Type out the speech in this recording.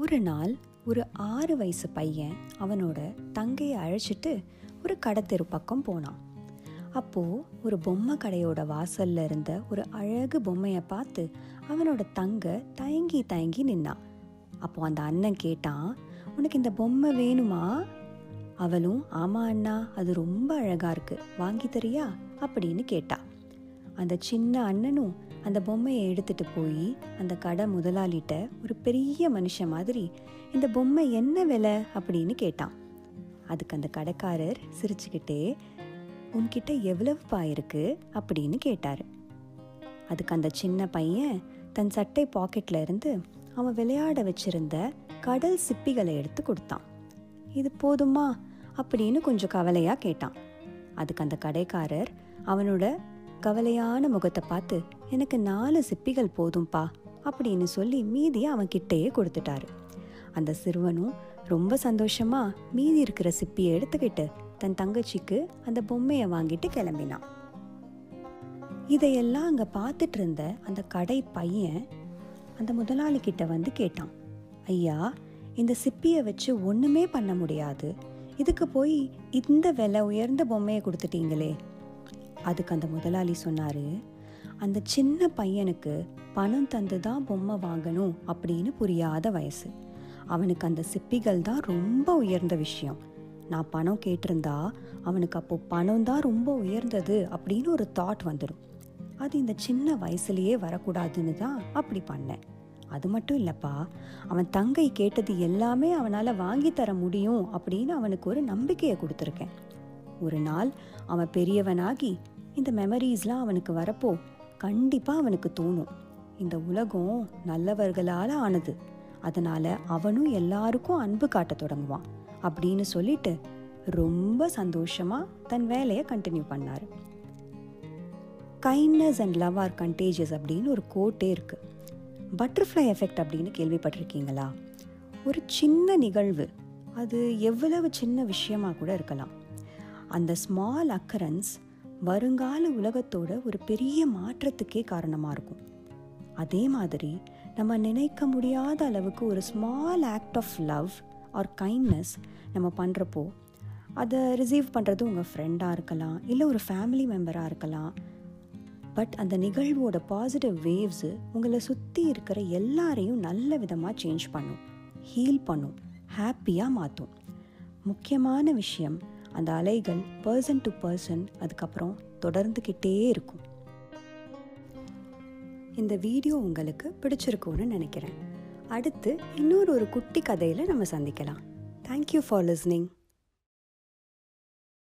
ஒரு நாள் ஒரு ஆறு வயசு பையன் அவனோட தங்கையை அழைச்சிட்டு ஒரு கடத்தெரு பக்கம் போனான். அப்போ ஒரு பொம்மை கடையோட வாசல்ல இருந்த ஒரு அழகு பொம்மையை பார்த்து அவனோட தங்க தயங்கி தயங்கி நின்னான். அப்போ அந்த அண்ணன் கேட்டான் உனக்கு இந்த பொம்மை வேணுமா? அவளும் ஆமா அண்ணா அது ரொம்ப அழகா இருக்கு. வாங்கி தரியா? அப்படின்னு கேட்டா அந்த சின்ன அண்ணனும் அந்த பொம்மையை எடுத்துட்டு போய் அந்த கடை முதலாளிட்ட ஒரு பெரிய மனுஷன் மாதிரி இந்த பொம்மை என்ன விலை? அப்படின்னு கேட்டான். அதுக்கு அந்த கடைக்காரர் சிரிச்சுக்கிட்டே உன்கிட்ட எவ்வளவுப்பா இருக்கு? அப்படின்னு கேட்டார். அதுக்கு அந்த சின்ன பையன் தன் சட்டை பாக்கெட்ல இருந்து அவன் விளையாட வச்சிருந்த கடல் சிப்பிகளை எடுத்து கொடுத்தான். இது போதுமா? அப்படின்னு கொஞ்சம் கவலையாக கேட்டான். அதுக்கு அந்த கடைக்காரர் அவனோட கவலையான முகத்தை பார்த்து எனக்கு நாலு சிப்பிகள் போதும்பா அப்படின்னு சொல்லி மீதியை அவன் கிட்டேயே கொடுத்துட்டாரு. அந்த சிறுவனும் ரொம்ப சந்தோஷமா மீதி இருக்கிற சிப்பியை எடுத்துக்கிட்டு தன் தங்கச்சிக்கு அந்த பொம்மையை வாங்கிட்டு கிளம்பினான். இதையெல்லாம் அங்கே பார்த்துட்டு இருந்த அந்த கடை பையன் அந்த முதலாளி கிட்ட வந்து கேட்டான். ஐயா இந்த சிப்பியை வச்சு ஒன்றுமே பண்ண முடியாது. இதுக்கு போய் இந்த விலை உயர்ந்த பொம்மையை கொடுத்துட்டீங்களே. அதுக்கு அந்த முதலாளி சொன்னாரு அந்த சின்ன பையனுக்கு பணம் தந்து தான் பொம்மை வாங்கணும் அப்படின்னு புரியாத வயசு. அவனுக்கு அந்த சிப்பிகள் தான் ரொம்ப உயர்ந்த விஷயம். நான் பணம் கேட்டிருந்தா அவனுக்கு அப்போ பணம் தான் ரொம்ப உயர்ந்தது அப்படின்னு ஒரு தாட் வந்துடும் அது இந்த சின்ன வயசுலயே வரக்கூடாதுன்னு தான் அப்படி பண்ணேன். அது மட்டும் இல்லைப்பா அவன் தங்கை கேட்டது எல்லாமே அவனால் வாங்கி தர முடியும் அப்படின்னு அவனுக்கு ஒரு நம்பிக்கையை கொடுத்துருக்கேன். ஒரு நாள் அவன் பெரியவனாகி இந்த மெமரிஸ்லாம் அவனுக்கு வரப்போ கண்டிப்பாக அவனுக்கு தோணும். இந்த உலகம் நல்லவர்களால் ஆனது. அதனால் அவனும் எல்லாருக்கும் அன்பு காட்ட தொடங்குவான் அப்படின்னு சொல்லிட்டு ரொம்ப சந்தோஷமாக தன் வேலையை கண்டினியூ பண்ணார். Kindness and love are contagious அப்படின்னு ஒரு கோட்டே இருக்குது பட்டர்ஃப்ளை எஃபெக்ட் அப்படின்னு கேள்விப்பட்டிருக்கீங்களா? ஒரு சின்ன நிகழ்வு. அது எவ்வளவு சின்ன விஷயமாக கூட இருக்கலாம். அந்த ஸ்மால் அக்கரன்ஸ் வருங்கால உலகத்தோட ஒரு பெரிய மாற்றத்துக்கே காரணமாக இருக்கும். அதே மாதிரி நம்ம நினைக்க முடியாத அளவுக்கு ஒரு small act of love or kindness நம்ம பண்ணுறப்போ அதை ரிசீவ் பண்ணுறது உங்கள் ஃப்ரெண்டாக இருக்கலாம் இல்லை ஒரு ஃபேமிலி மெம்பராக இருக்கலாம். பட் அந்த நிகழ்வோட பாசிட்டிவ் வேவ்ஸு உங்களை சுற்றி இருக்கிற எல்லாரையும் நல்ல விதமாக சேஞ்ச் பண்ணும் ஹீல் பண்ணும் ஹாப்பியாக மாற்றும் முக்கியமான விஷயம் அந்த அலைகள் பர்சன் டு பர்சன் அதுக்கப்புறம் தொடர்ந்துக்கிட்டே இருக்கும். இந்த வீடியோ உங்களுக்கு பிடிச்சிருக்கும்னு நினைக்கிறேன். அடுத்து இன்னொரு ஒரு குட்டி கதையில் நம்ம சந்திக்கலாம். Thank you for listening